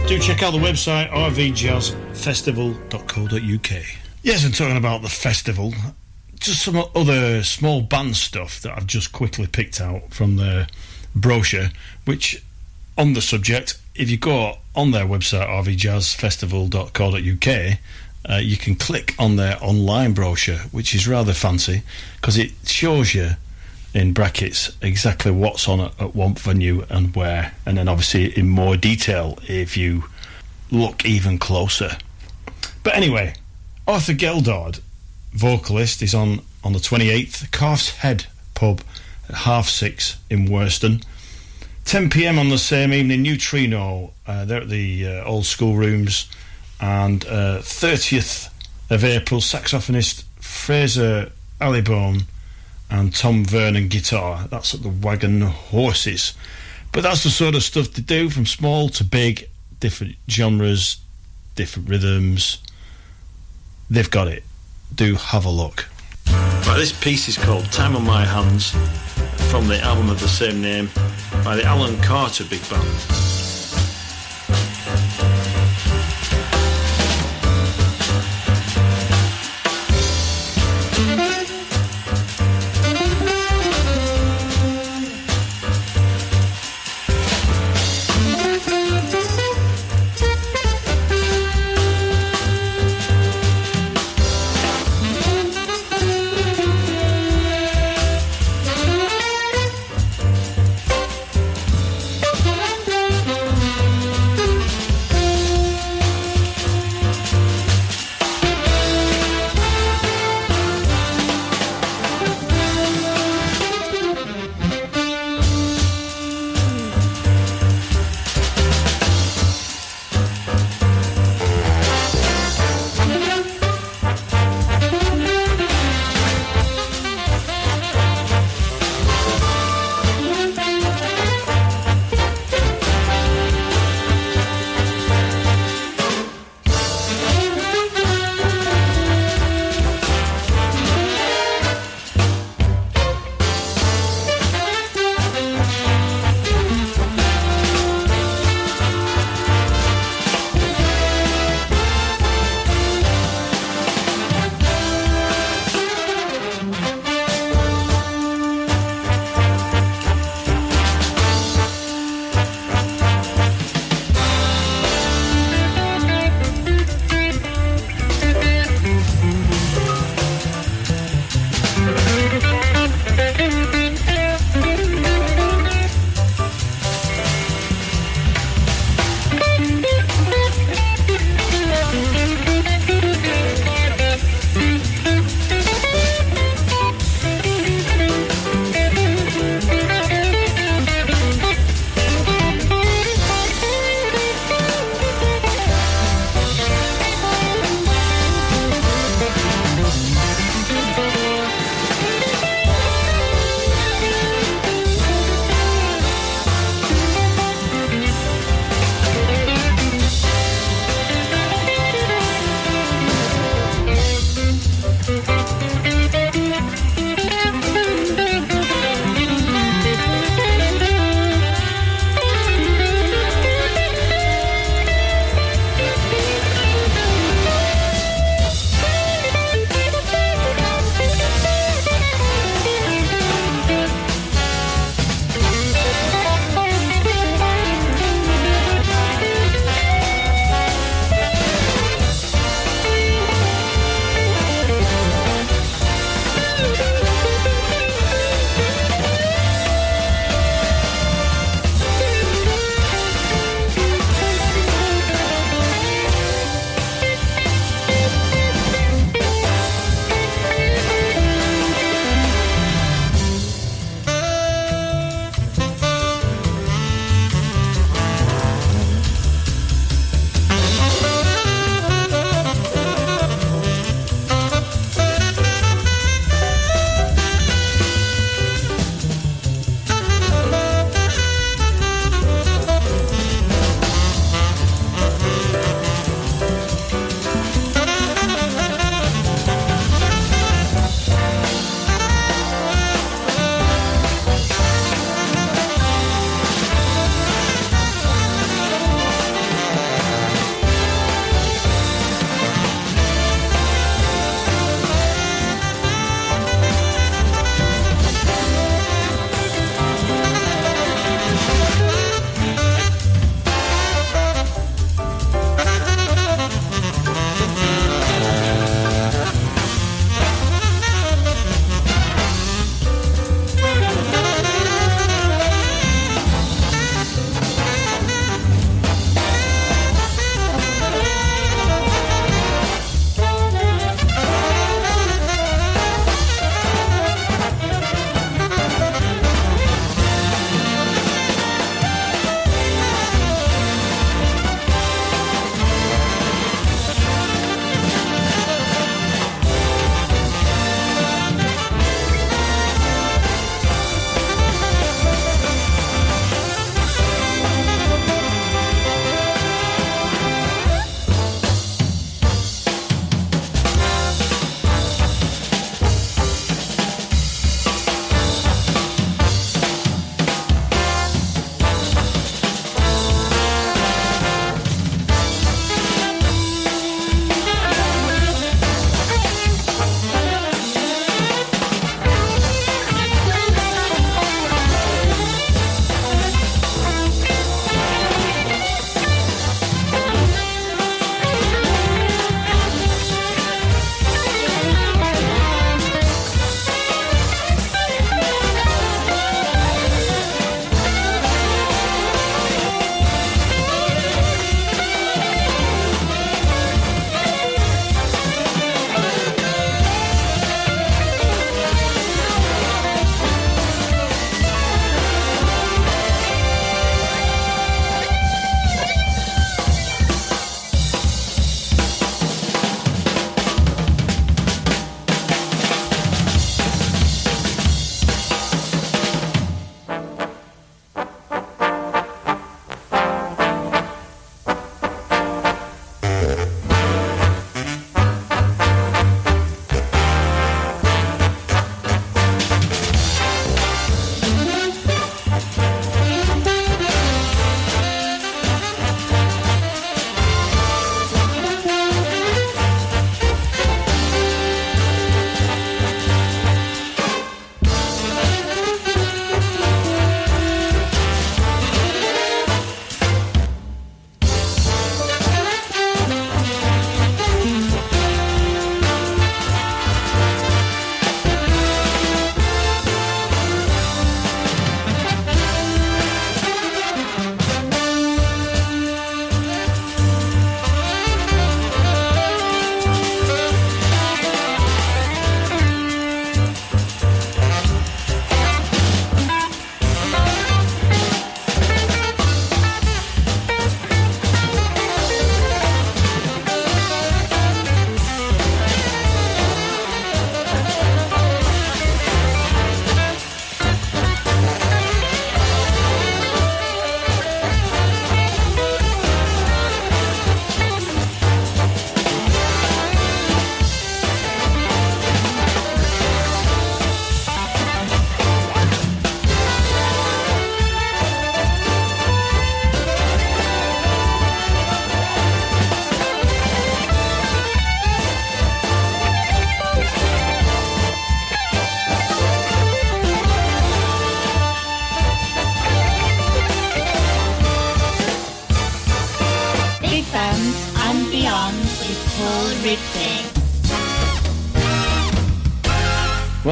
Do check out the website rvjazzfestival.co.uk. Yes, and talking about the festival, just some other small band stuff that I've just quickly picked out from the brochure, which on the subject, if you go on their website, rvjazzfestival.co.uk, uh, you can click on their online brochure, which is rather fancy because it shows you in brackets exactly what's on at, at one venue and where, and then obviously in more detail if you look even closer. But anyway, Arthur Geldard, vocalist, is on on the 28th, Calf's Head pub at half six in Worston. 10 pm on the same evening, Neutrino, uh, they're at the uh, old school rooms. And uh, 30th of April, saxophonist Fraser Allibone and Tom Vernon guitar. That's at the Wagon Horses. But that's the sort of stuff to do from small to big, different genres, different rhythms. They've got it. Do have a look. Right, this piece is called Time on My Hands from the album of the same name by the Alan Carter Big Band.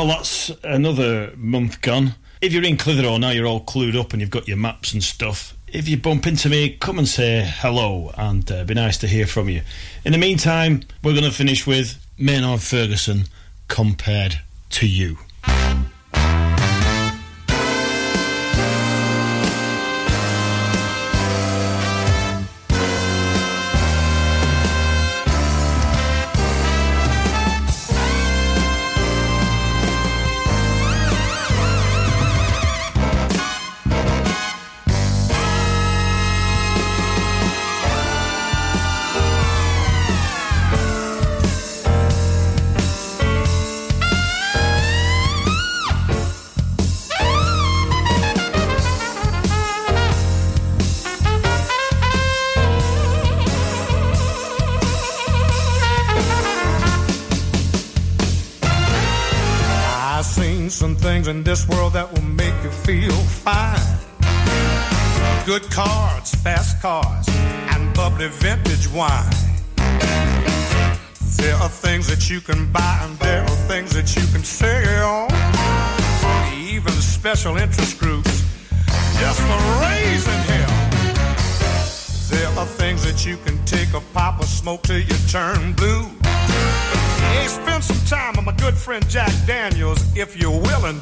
Well, that's another month gone. If you're in Clitheroe now, you're all clued up and you've got your maps and stuff. If you bump into me, come and say hello and uh, be nice to hear from you. In the meantime, we're going to finish with Maynard Ferguson compared to you.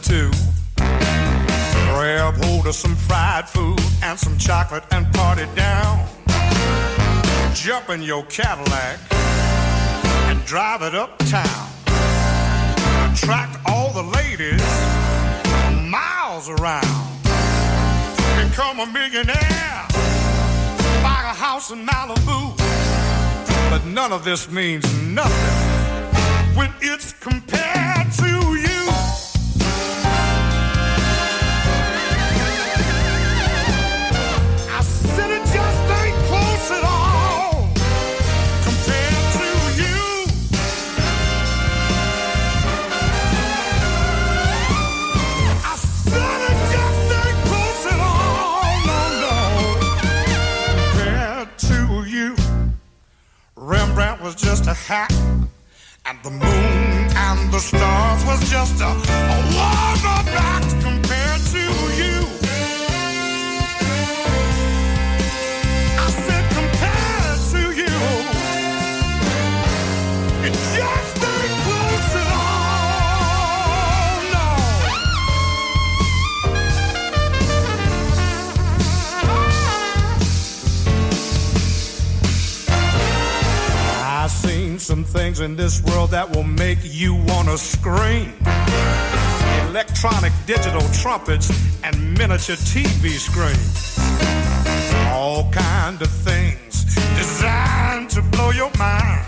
To. Grab hold of some fried food and some chocolate and party down. Jump in your Cadillac and drive it uptown. Attract all the ladies miles around. Become a millionaire. Buy a house in Malibu. But none of this means nothing when it's compared was just a hat, And the moon and the stars was just a, a one-up act things in this world that will make you wanna scream. Electronic digital trumpets and miniature TV screens. All kind of things designed to blow your mind.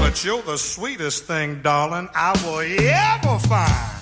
But you're the sweetest thing, darling, I will ever find.